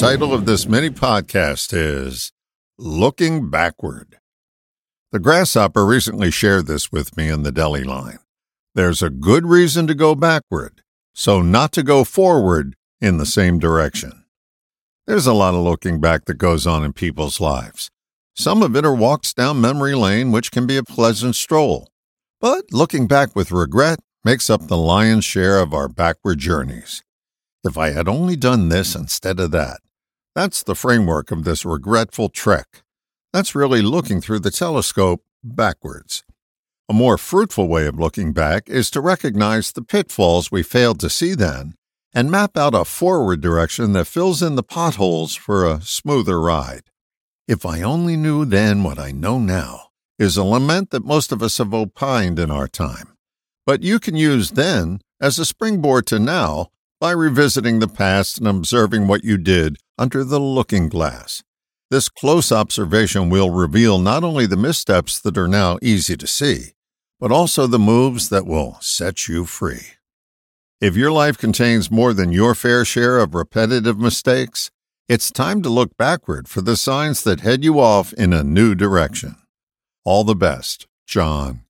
title of this mini podcast is Looking Backward. The Grasshopper recently shared this with me in the deli line. There's a good reason to go backward, so not to go forward in the same direction. There's a lot of looking back that goes on in people's lives. Some of it are walks down memory lane, which can be a pleasant stroll. But looking back with regret makes up the lion's share of our backward journeys. If I had only done this instead of that. That's the framework of this regretful trek. That's really looking through the telescope backwards. A more fruitful way of looking back is to recognize the pitfalls we failed to see then and map out a forward direction that fills in the potholes for a smoother ride. If I only knew then what I know now is a lament that most of us have opined in our time. But you can use then as a springboard to now by revisiting the past and observing what you did under the looking glass. This close observation will reveal not only the missteps that are now easy to see, but also the moves that will set you free. If your life contains more than your fair share of repetitive mistakes, it's time to look backward for the signs that head you off in a new direction. All the best, John.